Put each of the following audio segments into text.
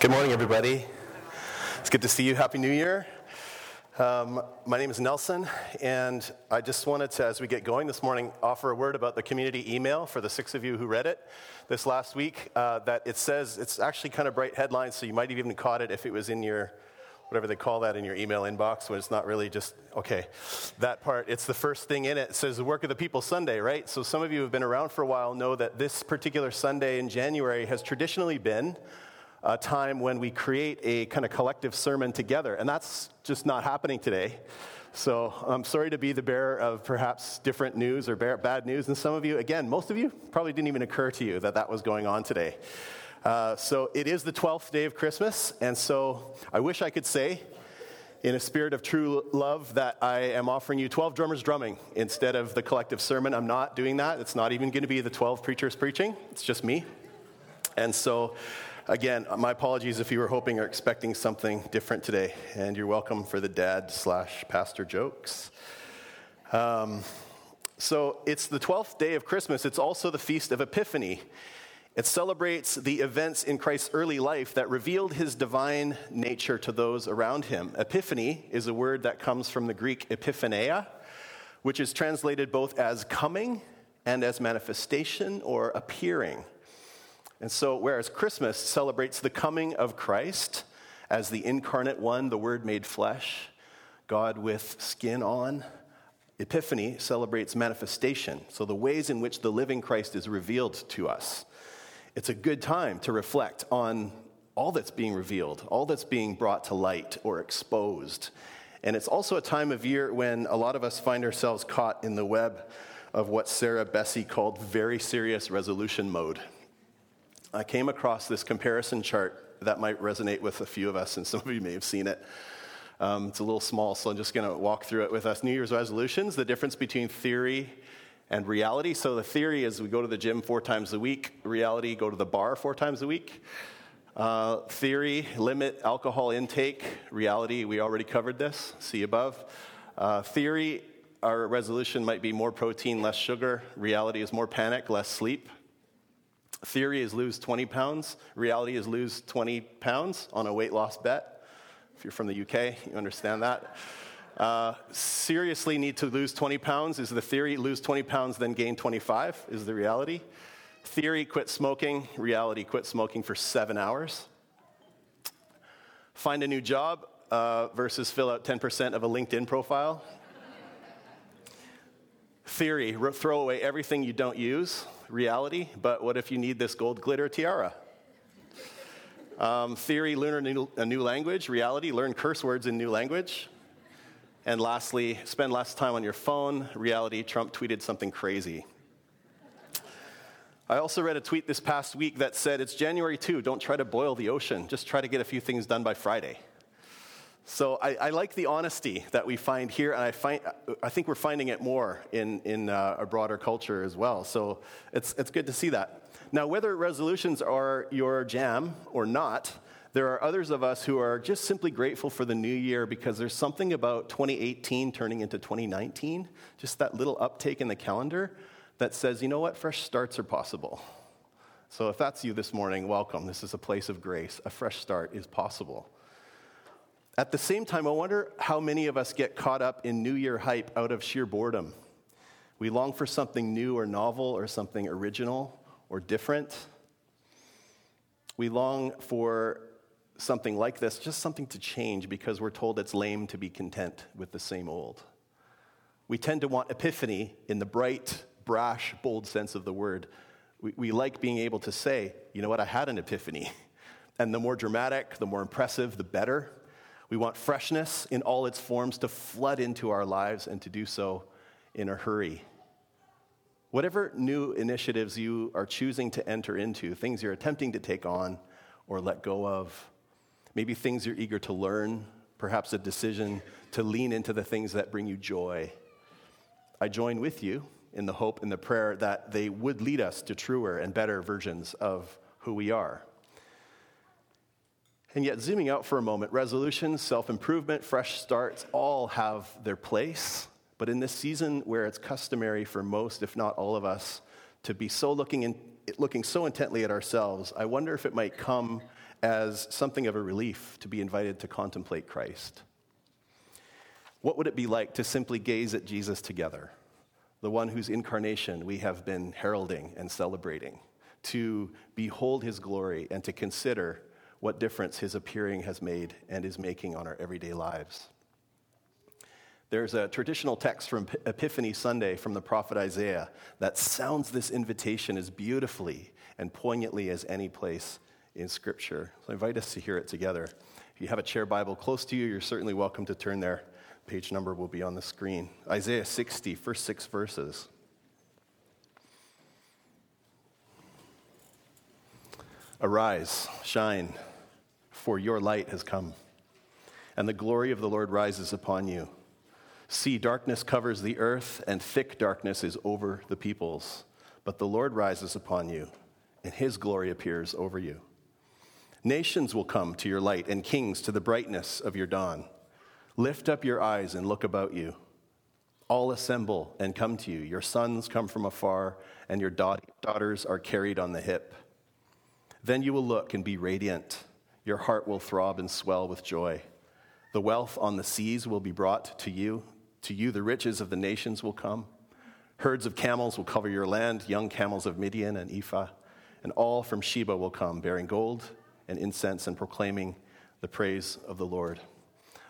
Good morning, everybody. It's good to see you. Happy New Year. Um, my name is Nelson, and I just wanted to, as we get going this morning, offer a word about the community email for the six of you who read it this last week. Uh, that it says it's actually kind of bright headlines, so you might have even caught it if it was in your whatever they call that in your email inbox when it's not really just okay that part it's the first thing in it. it says the work of the people sunday right so some of you who have been around for a while know that this particular sunday in january has traditionally been a time when we create a kind of collective sermon together. And that's just not happening today. So I'm sorry to be the bearer of perhaps different news or bad news. And some of you, again, most of you probably didn't even occur to you that that was going on today. Uh, so it is the 12th day of Christmas. And so I wish I could say, in a spirit of true love, that I am offering you 12 drummers drumming instead of the collective sermon. I'm not doing that. It's not even going to be the 12 preachers preaching, it's just me. And so Again, my apologies if you were hoping or expecting something different today, and you're welcome for the dad slash pastor jokes. Um, so it's the 12th day of Christmas. It's also the Feast of Epiphany. It celebrates the events in Christ's early life that revealed his divine nature to those around him. Epiphany is a word that comes from the Greek epiphaneia, which is translated both as coming and as manifestation or appearing. And so, whereas Christmas celebrates the coming of Christ as the incarnate one, the Word made flesh, God with skin on, Epiphany celebrates manifestation, so the ways in which the living Christ is revealed to us. It's a good time to reflect on all that's being revealed, all that's being brought to light or exposed. And it's also a time of year when a lot of us find ourselves caught in the web of what Sarah Bessey called very serious resolution mode. I came across this comparison chart that might resonate with a few of us, and some of you may have seen it. Um, it's a little small, so I'm just going to walk through it with us. New Year's resolutions, the difference between theory and reality. So, the theory is we go to the gym four times a week, reality, go to the bar four times a week. Uh, theory, limit alcohol intake. Reality, we already covered this, see above. Uh, theory, our resolution might be more protein, less sugar. Reality is more panic, less sleep. Theory is lose 20 pounds, reality is lose 20 pounds on a weight loss bet. If you're from the UK, you understand that. Uh, seriously need to lose 20 pounds is the theory. Lose 20 pounds, then gain 25 is the reality. Theory, quit smoking. Reality, quit smoking for seven hours. Find a new job uh, versus fill out 10% of a LinkedIn profile. Theory, throw away everything you don't use reality, but what if you need this gold glitter tiara? Um, theory, learn a new, a new language. Reality, learn curse words in new language. And lastly, spend less time on your phone. Reality, Trump tweeted something crazy. I also read a tweet this past week that said, It's January 2, don't try to boil the ocean, just try to get a few things done by Friday. So I, I, like the honesty that we find here, and I, find, I think we're finding it more in, in uh, a broader culture as well. So it's, it's good to see that. Now, whether resolutions are your jam or not, there are others of us who are just simply grateful for the new year because there's something about 2018 turning into 2019, just that little uptake in the calendar that says, you know what, fresh starts are possible. So if that's you this morning, welcome. This is a place of grace. A fresh start is possible. At the same time, I wonder how many of us get caught up in New Year hype out of sheer boredom. We long for something new or novel or something original or different. We long for something like this, just something to change because we're told it's lame to be content with the same old. We tend to want epiphany in the bright, brash, bold sense of the word. We, we like being able to say, you know what, I had an epiphany. And the more dramatic, the more impressive, the better. We want freshness in all its forms to flood into our lives and to do so in a hurry. Whatever new initiatives you are choosing to enter into, things you're attempting to take on or let go of, maybe things you're eager to learn, perhaps a decision to lean into the things that bring you joy. I join with you in the hope and the prayer that they would lead us to truer and better versions of who we are. And yet, zooming out for a moment, resolutions, self improvement, fresh starts all have their place. But in this season where it's customary for most, if not all of us, to be so looking, in, looking so intently at ourselves, I wonder if it might come as something of a relief to be invited to contemplate Christ. What would it be like to simply gaze at Jesus together, the one whose incarnation we have been heralding and celebrating, to behold his glory and to consider what difference his appearing has made and is making on our everyday lives? There's a traditional text from Epiphany Sunday from the prophet Isaiah that sounds this invitation as beautifully and poignantly as any place in Scripture. So I invite us to hear it together. If you have a chair Bible close to you, you're certainly welcome to turn there. Page number will be on the screen. Isaiah 60, first six verses. Arise, shine, for your light has come, and the glory of the Lord rises upon you. See, darkness covers the earth, and thick darkness is over the peoples. But the Lord rises upon you, and his glory appears over you. Nations will come to your light, and kings to the brightness of your dawn. Lift up your eyes and look about you. All assemble and come to you. Your sons come from afar, and your daughters are carried on the hip. Then you will look and be radiant. Your heart will throb and swell with joy. The wealth on the seas will be brought to you. To you, the riches of the nations will come. Herds of camels will cover your land, young camels of Midian and Ephah, and all from Sheba will come, bearing gold and incense and proclaiming the praise of the Lord.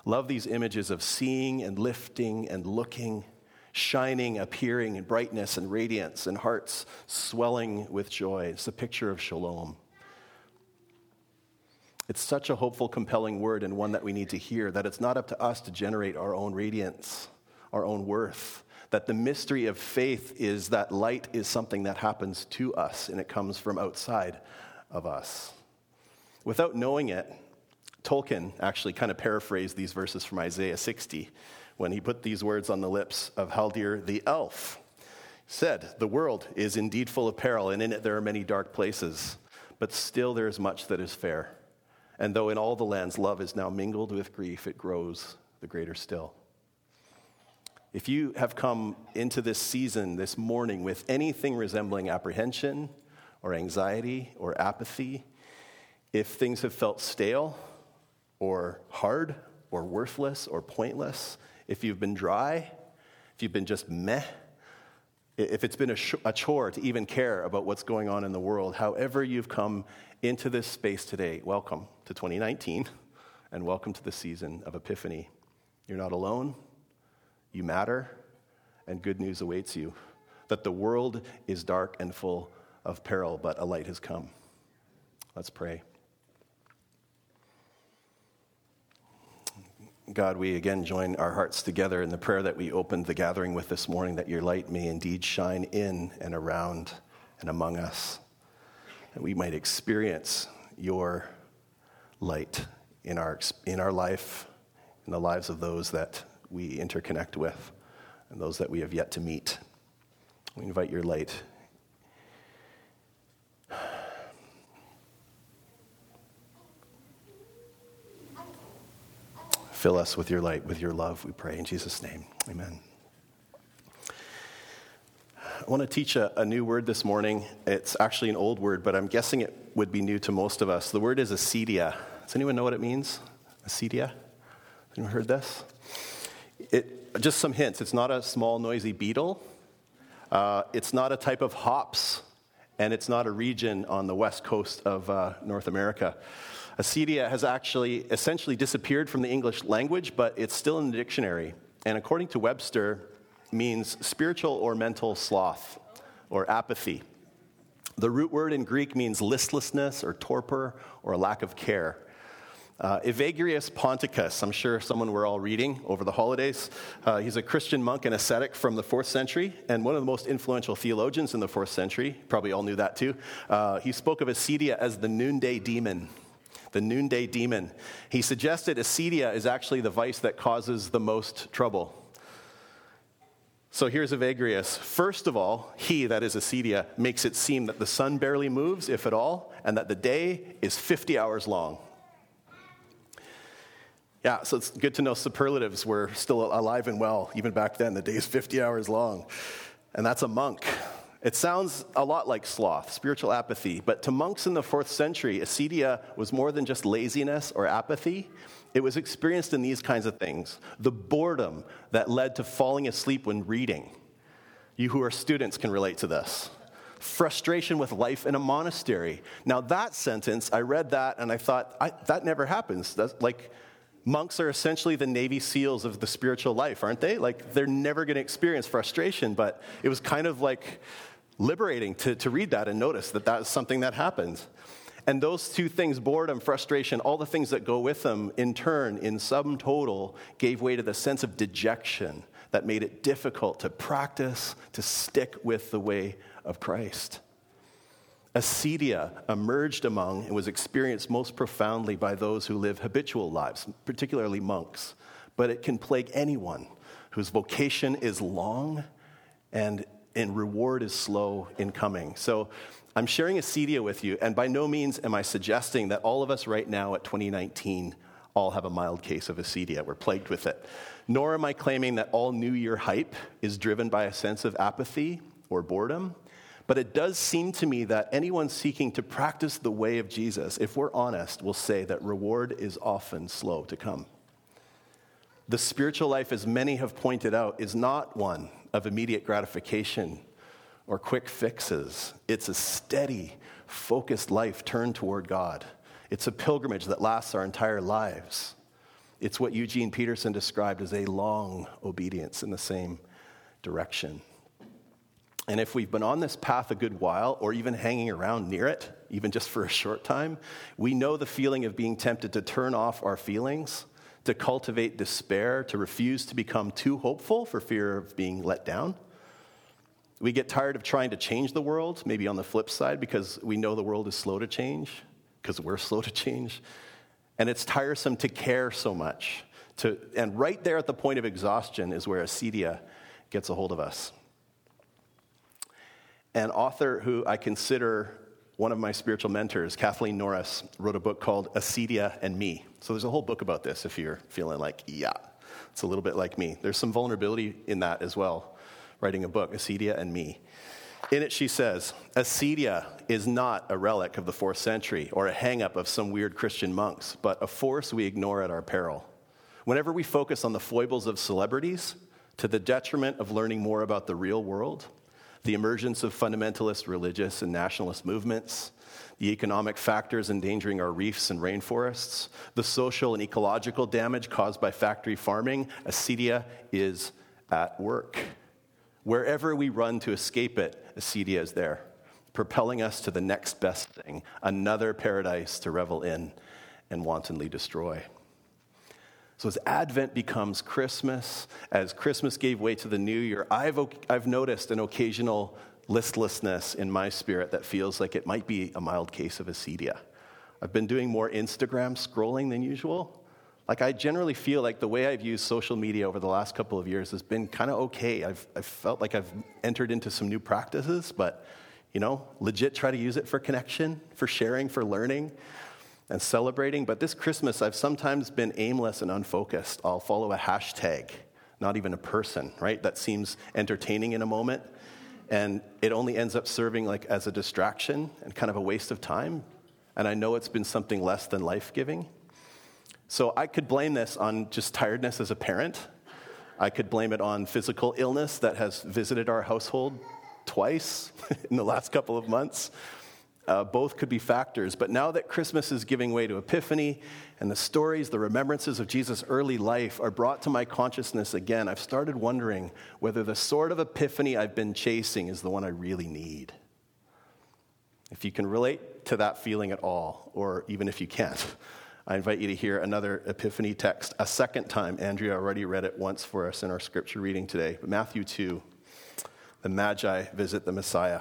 Love these images of seeing and lifting and looking, shining, appearing in brightness and radiance, and hearts swelling with joy. It's a picture of shalom. It's such a hopeful, compelling word, and one that we need to hear that it's not up to us to generate our own radiance our own worth. That the mystery of faith is that light is something that happens to us and it comes from outside of us. Without knowing it, Tolkien actually kind of paraphrased these verses from Isaiah 60 when he put these words on the lips of Haldir the elf. He said, The world is indeed full of peril, and in it there are many dark places, but still there is much that is fair. And though in all the lands love is now mingled with grief, it grows the greater still. If you have come into this season, this morning, with anything resembling apprehension or anxiety or apathy, if things have felt stale or hard or worthless or pointless, if you've been dry, if you've been just meh, if it's been a, sh- a, chore to even care about what's going on in the world, however you've come into this space today, welcome to 2019 and welcome to the season of Epiphany. You're not alone. You matter, and good news awaits you that the world is dark and full of peril, but a light has come. Let's pray. God, we again join our hearts together in the prayer that we opened the gathering with this morning that your light may indeed shine in and around and among us, that we might experience your light in our, in our life, in the lives of those that we interconnect with and those that we have yet to meet. We invite your light. Fill us with your light, with your love, we pray in Jesus' name. Amen. I want to teach a, a, new word this morning. It's actually an old word, but I'm guessing it would be new to most of us. The word is acedia. Does anyone know what it means? Acedia? Anyone heard this? It, just some hints. It's not a small, noisy beetle. Uh, it's not a type of hops, and it's not a region on the west coast of uh, North America. Acedia has actually essentially disappeared from the English language, but it's still in the dictionary. And according to Webster, means spiritual or mental sloth or apathy. The root word in Greek means listlessness or torpor or lack of care. Uh, Evagrius Ponticus, I'm sure someone we're all reading over the holidays. Uh, he's a Christian monk and ascetic from the fourth century and one of the most influential theologians in the fourth century. Probably all knew that too. Uh, he spoke of acedia as the noonday demon. The noonday demon. He suggested acedia is actually the vice that causes the most trouble. So here's Evagrius. First of all, he, that is acedia, makes it seem that the sun barely moves, if at all, and that the day is 50 hours long. Yeah, so it's good to know superlatives were still alive and well, even back then. The day is 50 hours long. And that's a monk. It sounds a lot like sloth, spiritual apathy, but to monks in the fourth century, acedia was more than just laziness or apathy. It was experienced in these kinds of things the boredom that led to falling asleep when reading. You who are students can relate to this. Frustration with life in a monastery. Now, that sentence, I read that and I thought, I, that never happens. That's like, monks are essentially the Navy SEALs of the spiritual life, aren't they? Like, they're never going to experience frustration, but it was kind of like liberating to, to read that and notice that that is something that happens. And those two things, boredom, frustration, all the things that go with them, in turn, in sum total, gave way to the sense of dejection that made it difficult to practice, to stick with the way of Christ. Acedia emerged among and was experienced most profoundly by those who live habitual lives, particularly monks. But it can plague anyone whose vocation is long and, and reward is slow in coming. So I'm sharing a acedia with you, and by no means am I suggesting that all of us right now at 2019 all have a mild case of acedia. We're plagued with it. Nor am I claiming that all New Year hype is driven by a sense of apathy or boredom. But it does seem to me that anyone seeking to practice the way of Jesus, if we're honest, will say that reward is often slow to come. The spiritual life, as many have pointed out, is not one of immediate gratification or quick fixes. It's a steady, focused life turned toward God. It's a pilgrimage that lasts our entire lives. It's what Eugene Peterson described as a long obedience in the same direction. And if we've been on this path a good while, or even hanging around near it, even just for a short time, we know the feeling of being tempted to turn off our feelings, to cultivate despair, to refuse to become too hopeful for fear of being let down. We get tired of trying to change the world, maybe on the flip side, because we know the world is slow to change, because we're slow to change. And it's tiresome to care so much. To, and right there at the point of exhaustion is where acedia gets a hold of us an author who I consider one of my spiritual mentors, Kathleen Norris, wrote a book called Acedia and Me. So there's a whole book about this if you're feeling like, yeah, it's a little bit like me. There's some vulnerability in that as well, writing a book, Acedia and Me. In it, she says, Acedia is not a relic of the fourth century or a hangup of some weird Christian monks, but a force we ignore at our peril. Whenever we focus on the foibles of celebrities to the detriment of learning more about the real world, the emergence of fundamentalist religious and nationalist movements, the economic factors endangering our reefs and rainforests, the social and ecological damage caused by factory farming, acedia is at work. Wherever we run to escape it, acedia is there, propelling us to the next best thing, another paradise to revel in and wantonly destroy. So, as Advent becomes Christmas, as Christmas gave way to the new year, I've, I've noticed an occasional listlessness in my spirit that feels like it might be a mild case of acedia. I've been doing more Instagram scrolling than usual. Like, I generally feel like the way I've used social media over the last couple of years has been kind of okay. I've, I've felt like I've entered into some new practices, but, you know, legit try to use it for connection, for sharing, for learning and celebrating. But this Christmas, I've sometimes been aimless and unfocused. I'll follow a hashtag, not even a person, right? That seems entertaining in a moment. And it only ends up serving like as a distraction and kind of a waste of time. And I know it's been something less than life giving. So I could blame this on just tiredness as a parent. I could blame it on physical illness that has visited our household twice in the last couple of months. Uh, both could be factors. But now that Christmas is giving way to Epiphany and the stories, the remembrances of Jesus' early life are brought to my consciousness again, I've started wondering whether the sort of epiphany I've been chasing is the one I really need. If you can relate to that feeling at all, or even if you can't, I invite you to hear another Epiphany text a second time. Andrea already read it once for us in our scripture reading today. But Matthew 2, the Magi visit the Messiah.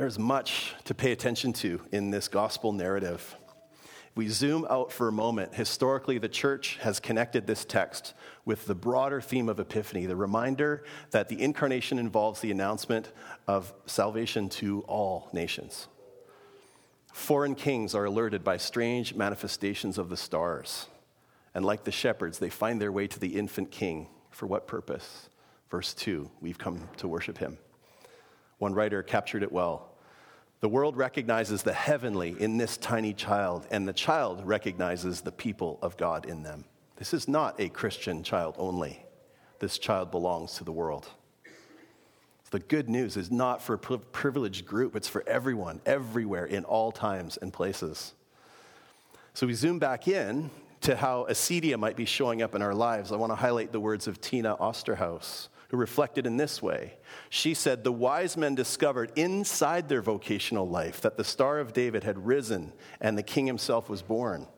There's much to pay attention to in this gospel narrative. If we zoom out for a moment, historically, the church has connected this text with the broader theme of Epiphany, the reminder that the incarnation involves the announcement of salvation to all nations. Foreign kings are alerted by strange manifestations of the stars. And like the shepherds, they find their way to the infant king. For what purpose? Verse 2 We've come to worship him. One writer captured it well. The world recognizes the heavenly in this tiny child, and the child recognizes the people of God in them. This is not a Christian child only. This child belongs to the world. The good news is not for a privileged group, it's for everyone, everywhere, in all times and places. So we zoom back in to how acedia might be showing up in our lives. I want to highlight the words of Tina Osterhaus who reflected in this way. She said, The wise men discovered inside their vocational life that the Star of David had risen and the king himself was born.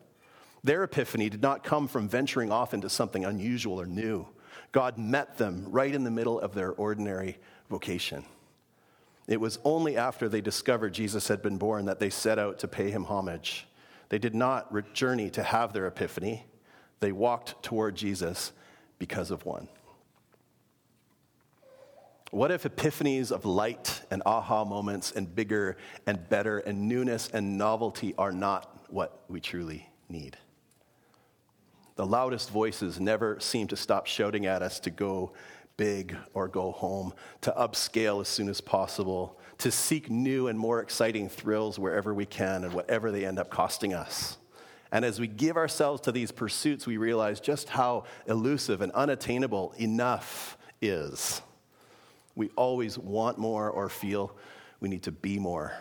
Their epiphany did not come from venturing off into something unusual or new. God met them right in the middle of their ordinary vocation. It was only after they discovered Jesus had been born that they set out to pay him homage. They did not journey to have their epiphany, they walked toward Jesus because of one. What if epiphanies of light and aha moments and bigger and better and newness and novelty are not what we truly need? The loudest voices never seem to stop shouting at us to go big or go home, to upscale as soon as possible, to seek new and more exciting thrills wherever we can and whatever they end up costing us. And as we give ourselves to these pursuits, we realize just how elusive and unattainable enough is. We always want more or feel we need to be more.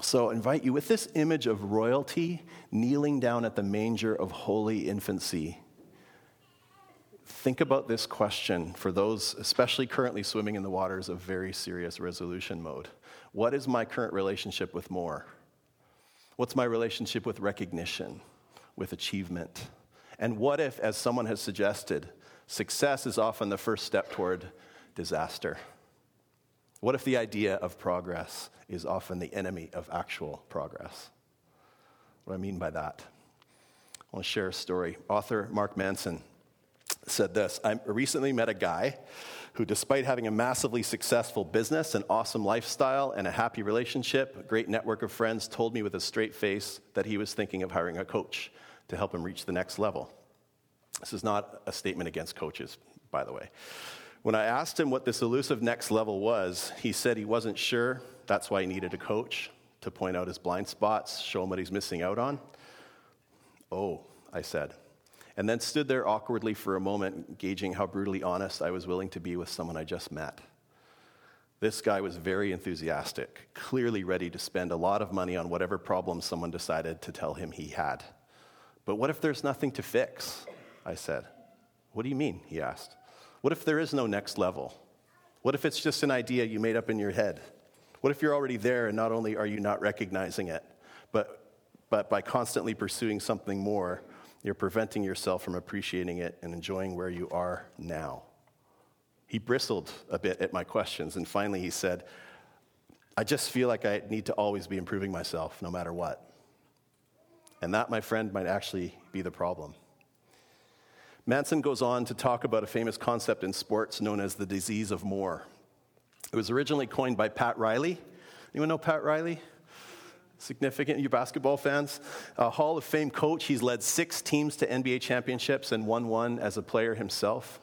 So, I invite you with this image of royalty kneeling down at the manger of holy infancy. Think about this question for those, especially currently swimming in the waters of very serious resolution mode. What is my current relationship with more? What's my relationship with recognition, with achievement? And what if, as someone has suggested, Success is often the first step toward disaster. What if the idea of progress is often the enemy of actual progress? What do I mean by that? I want to share a story. Author Mark Manson said this I recently met a guy who, despite having a massively successful business, an awesome lifestyle, and a happy relationship, a great network of friends, told me with a straight face that he was thinking of hiring a coach to help him reach the next level. This is not a statement against coaches, by the way. When I asked him what this elusive next level was, he said he wasn't sure. That's why he needed a coach to point out his blind spots, show him what he's missing out on. Oh, I said. And then stood there awkwardly for a moment, gauging how brutally honest I was willing to be with someone I just met. This guy was very enthusiastic, clearly ready to spend a lot of money on whatever problem someone decided to tell him he had. But what if there's nothing to fix? I said. What do you mean? He asked. What if there is no next level? What if it's just an idea you made up in your head? What if you're already there and not only are you not recognizing it, but, but by constantly pursuing something more, you're preventing yourself from appreciating it and enjoying where you are now? He bristled a bit at my questions, and finally he said, I just feel like I need to always be improving myself, no matter what. And that, my friend, might actually be the problem. Manson goes on to talk about a famous concept in sports known as the disease of more. It was originally coined by Pat Riley. Anyone know Pat Riley? Significant, you basketball fans? A Hall of Fame coach. He's led six teams to NBA championships and won one as a player himself.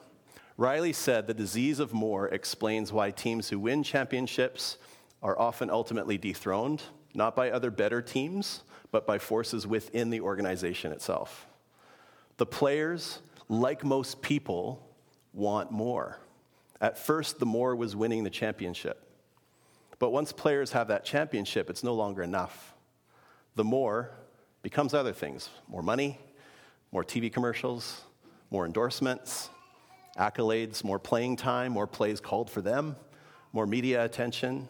Riley said the disease of more explains why teams who win championships are often ultimately dethroned, not by other better teams, but by forces within the organization itself. The players, like most people, want more. At first, the more was winning the championship. But once players have that championship, it's no longer enough. The more becomes other things more money, more TV commercials, more endorsements, accolades, more playing time, more plays called for them, more media attention.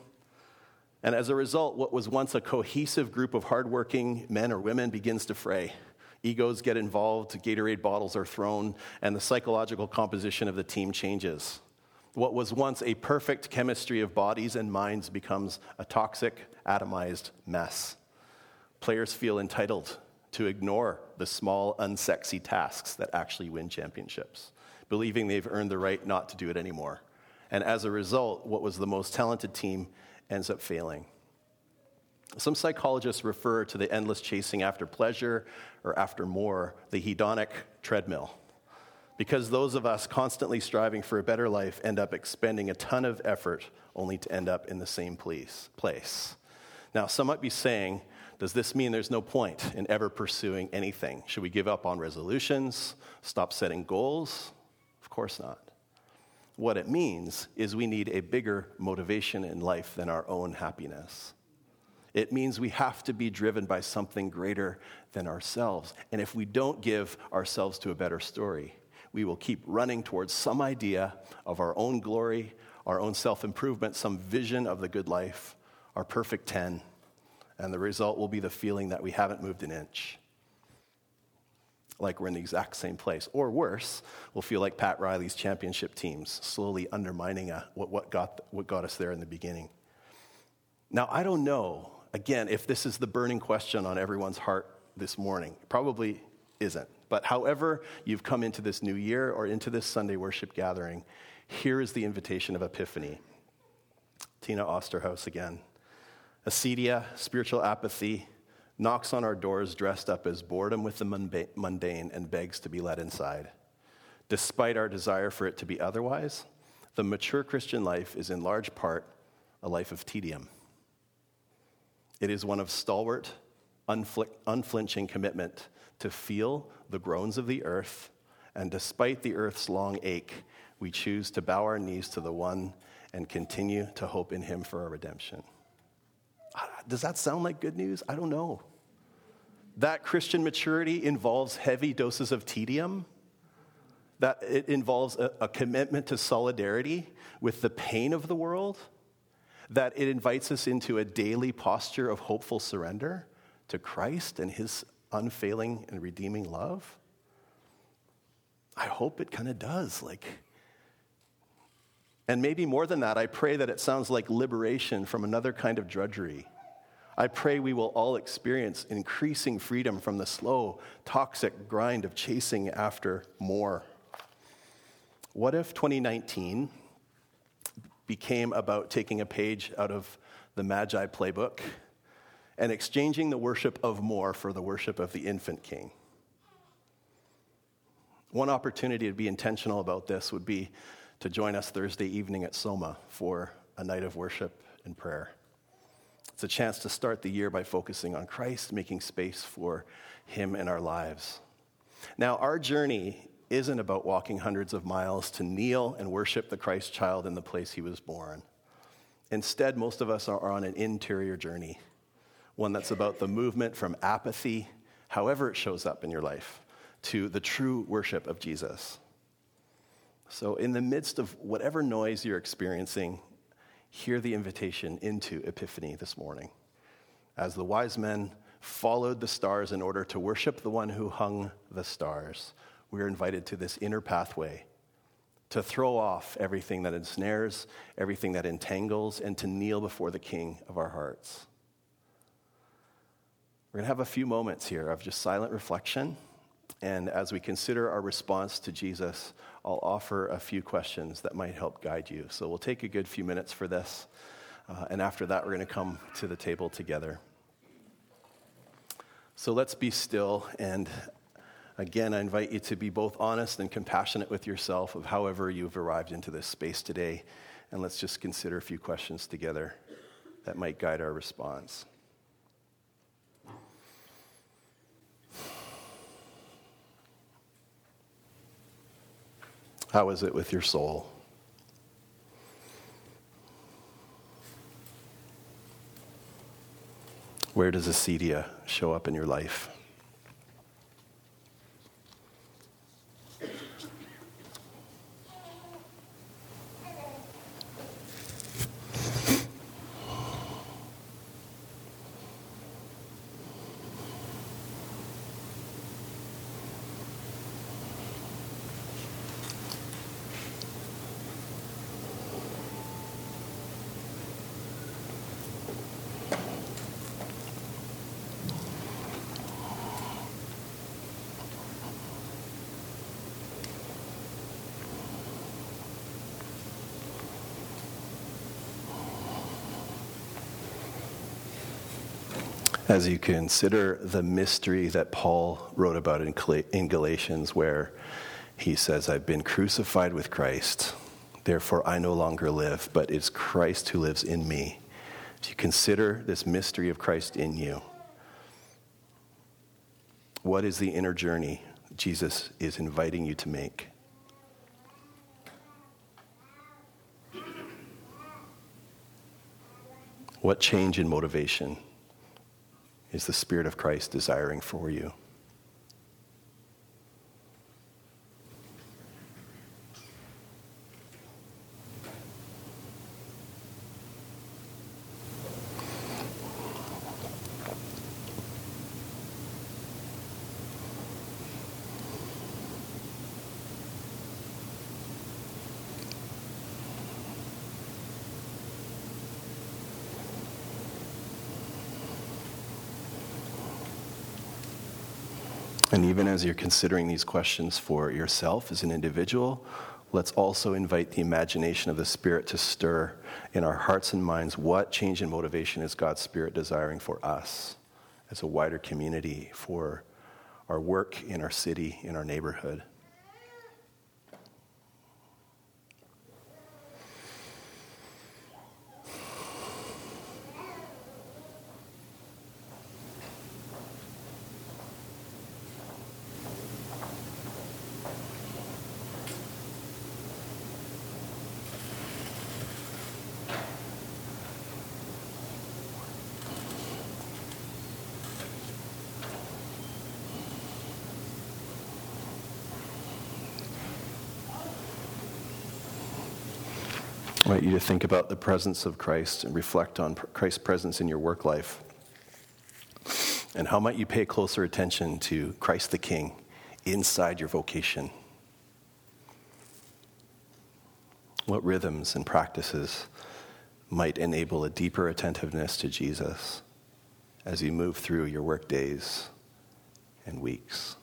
And as a result, what was once a cohesive group of hardworking men or women begins to fray. Egos get involved, Gatorade bottles are thrown, and the psychological composition of the team changes. What was once a perfect chemistry of bodies and minds becomes a toxic, atomized mess. Players feel entitled to ignore the small, unsexy tasks that actually win championships, believing they've earned the right not to do it anymore. And as a result, what was the most talented team ends up failing. Some psychologists refer to the endless chasing after pleasure or after more, the hedonic treadmill because those of us constantly striving for a better life end up expending a ton of effort only to end up in the same place. Now, some might be saying, does this mean there's no point in ever pursuing anything? Should we give up on resolutions, stop setting goals? Of course not. What it means is we need a bigger motivation in life than our own happiness. It means we have to be driven by something greater than ourselves. And if we don't give ourselves to a better story, we will keep running towards some idea of our own glory, our own self improvement, some vision of the good life, our perfect 10, and the result will be the feeling that we haven't moved an inch. Like we're in the exact same place. Or worse, we'll feel like Pat Riley's championship teams, slowly undermining a, what, what, got, what got us there in the beginning. Now, I don't know, again, if this is the burning question on everyone's heart this morning. Probably isn't. But however you've come into this new year or into this Sunday worship gathering, here is the invitation of Epiphany. Tina Osterhaus again. Acedia, spiritual apathy, knocks on our doors dressed up as boredom with the mundane and begs to be let inside. Despite our desire for it to be otherwise, the mature Christian life is in large part a life of tedium. It is one of stalwart, unflinching commitment to feel the groans of the earth, and despite the earth's long ache, we choose to bow our knees to the one and continue to hope in him for our redemption. Ah, does that sound like good news? I don't know. That Christian maturity involves heavy doses of tedium, that it involves a, a commitment to solidarity with the pain of the world, that it invites us into a daily posture of hopeful surrender to Christ and his unfailing and redeeming love? I hope it kind of does. Like, and maybe more than that, I pray that it sounds like liberation from another kind of drudgery. I pray we will all experience increasing freedom from the slow, toxic grind of chasing after more. What if 2019 became about taking a page out of the Magi playbook and exchanging the worship of more for the worship of the infant king. One opportunity to be intentional about this would be to join us Thursday evening at Soma for a night of worship and prayer. It's a chance to start the year by focusing on Christ, making space for Him in our lives. Now, our journey isn't about walking hundreds of miles to kneel and worship the Christ child in the place He was born. Instead, most of us are on an interior journey one that's about the movement from apathy, however it shows up in your life, to the true worship of Jesus. So, in the midst of whatever noise you're experiencing, hear the invitation into Epiphany this morning. As the wise men followed the stars in order to worship the one who hung the stars, we're invited to this inner pathway to throw off everything that ensnares, everything that entangles, and to kneel before the King of our hearts. We're going to have a few moments here of just silent reflection. And as we consider our response to Jesus, I'll offer a few questions that might help guide you. So we'll take a good few minutes for this. Uh, and after that, we're going to come to the table together. So let's be still. And again, I invite you to be both honest and compassionate with yourself of however you've arrived into this space today. And let's just consider a few questions together that might guide our response. How is it with your soul? Where does acedia show up in your life? As you consider the mystery that Paul wrote about in, Galatians, where he says, I've been crucified with Christ, therefore I no longer live, but it's Christ who lives in me. As you consider this mystery of Christ in you, what is the inner journey Jesus is inviting you to make? What change in motivation? Is the Spirit of Christ desiring for you? And even as you're considering these questions for yourself as an individual, let's also invite the imagination of the Spirit to stir in our hearts and minds what change in motivation is God's Spirit desiring for us as a wider community, for our work in our city, in our neighborhood. I want you to think about the presence of Christ and reflect on Christ's presence in your work life. And how might you pay closer attention to Christ the King inside your vocation? What rhythms and practices might enable a deeper attentiveness to Jesus as you move through your work days and weeks?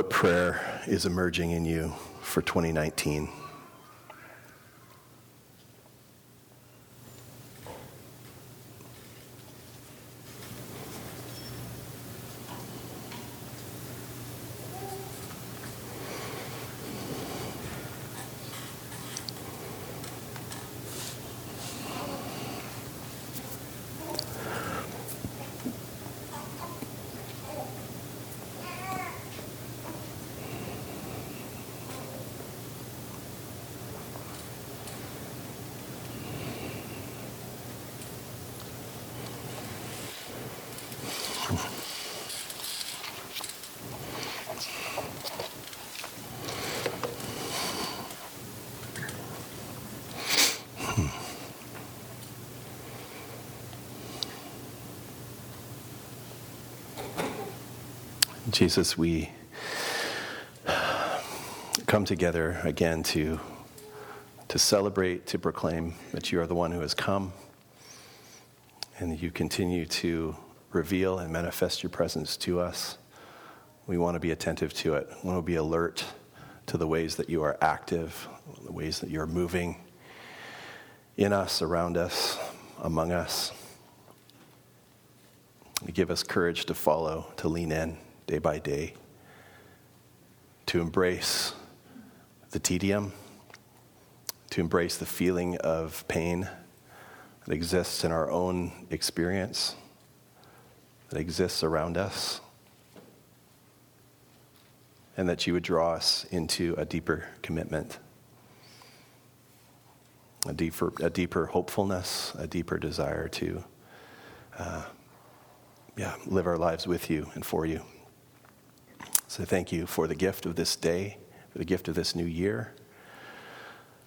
What prayer is emerging in you for 2019. Jesus, we come together again to, to celebrate, to proclaim that you are the one who has come, and that you continue to reveal and manifest your presence to us. We want to be attentive to it. We want to be alert to the ways that you are active, the ways that you are moving in us, around us, among us. Give us courage to follow, to lean in day by day, to embrace the tedium, to embrace the feeling of pain that exists in our own experience, that exists around us, and that you would draw us into a deeper commitment, a deeper, a deeper hopefulness, a deeper desire to uh, yeah, live our lives with you and for you. So thank you for the gift of this day, for the gift of this new year,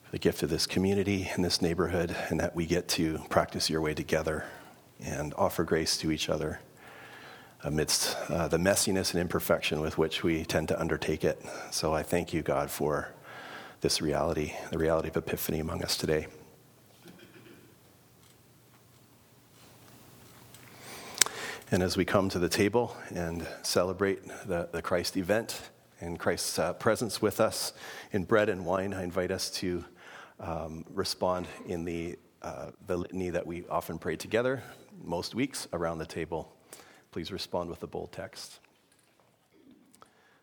for the gift of this community and this neighborhood, and that we get to practice your way together and offer grace to each other amidst uh, the messiness and imperfection with which we tend to undertake it. So I thank you, God, for this reality, the reality of Epiphany among us today. And as we come to the table and celebrate the, the Christ event and Christ's uh, presence with us in bread and wine, I invite us to um, respond in the, uh, the litany that we often pray together most weeks around the table. Please respond with the bold text.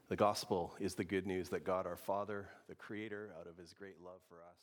The gospel is the good news that God our Father, the Creator, out of his great love for us,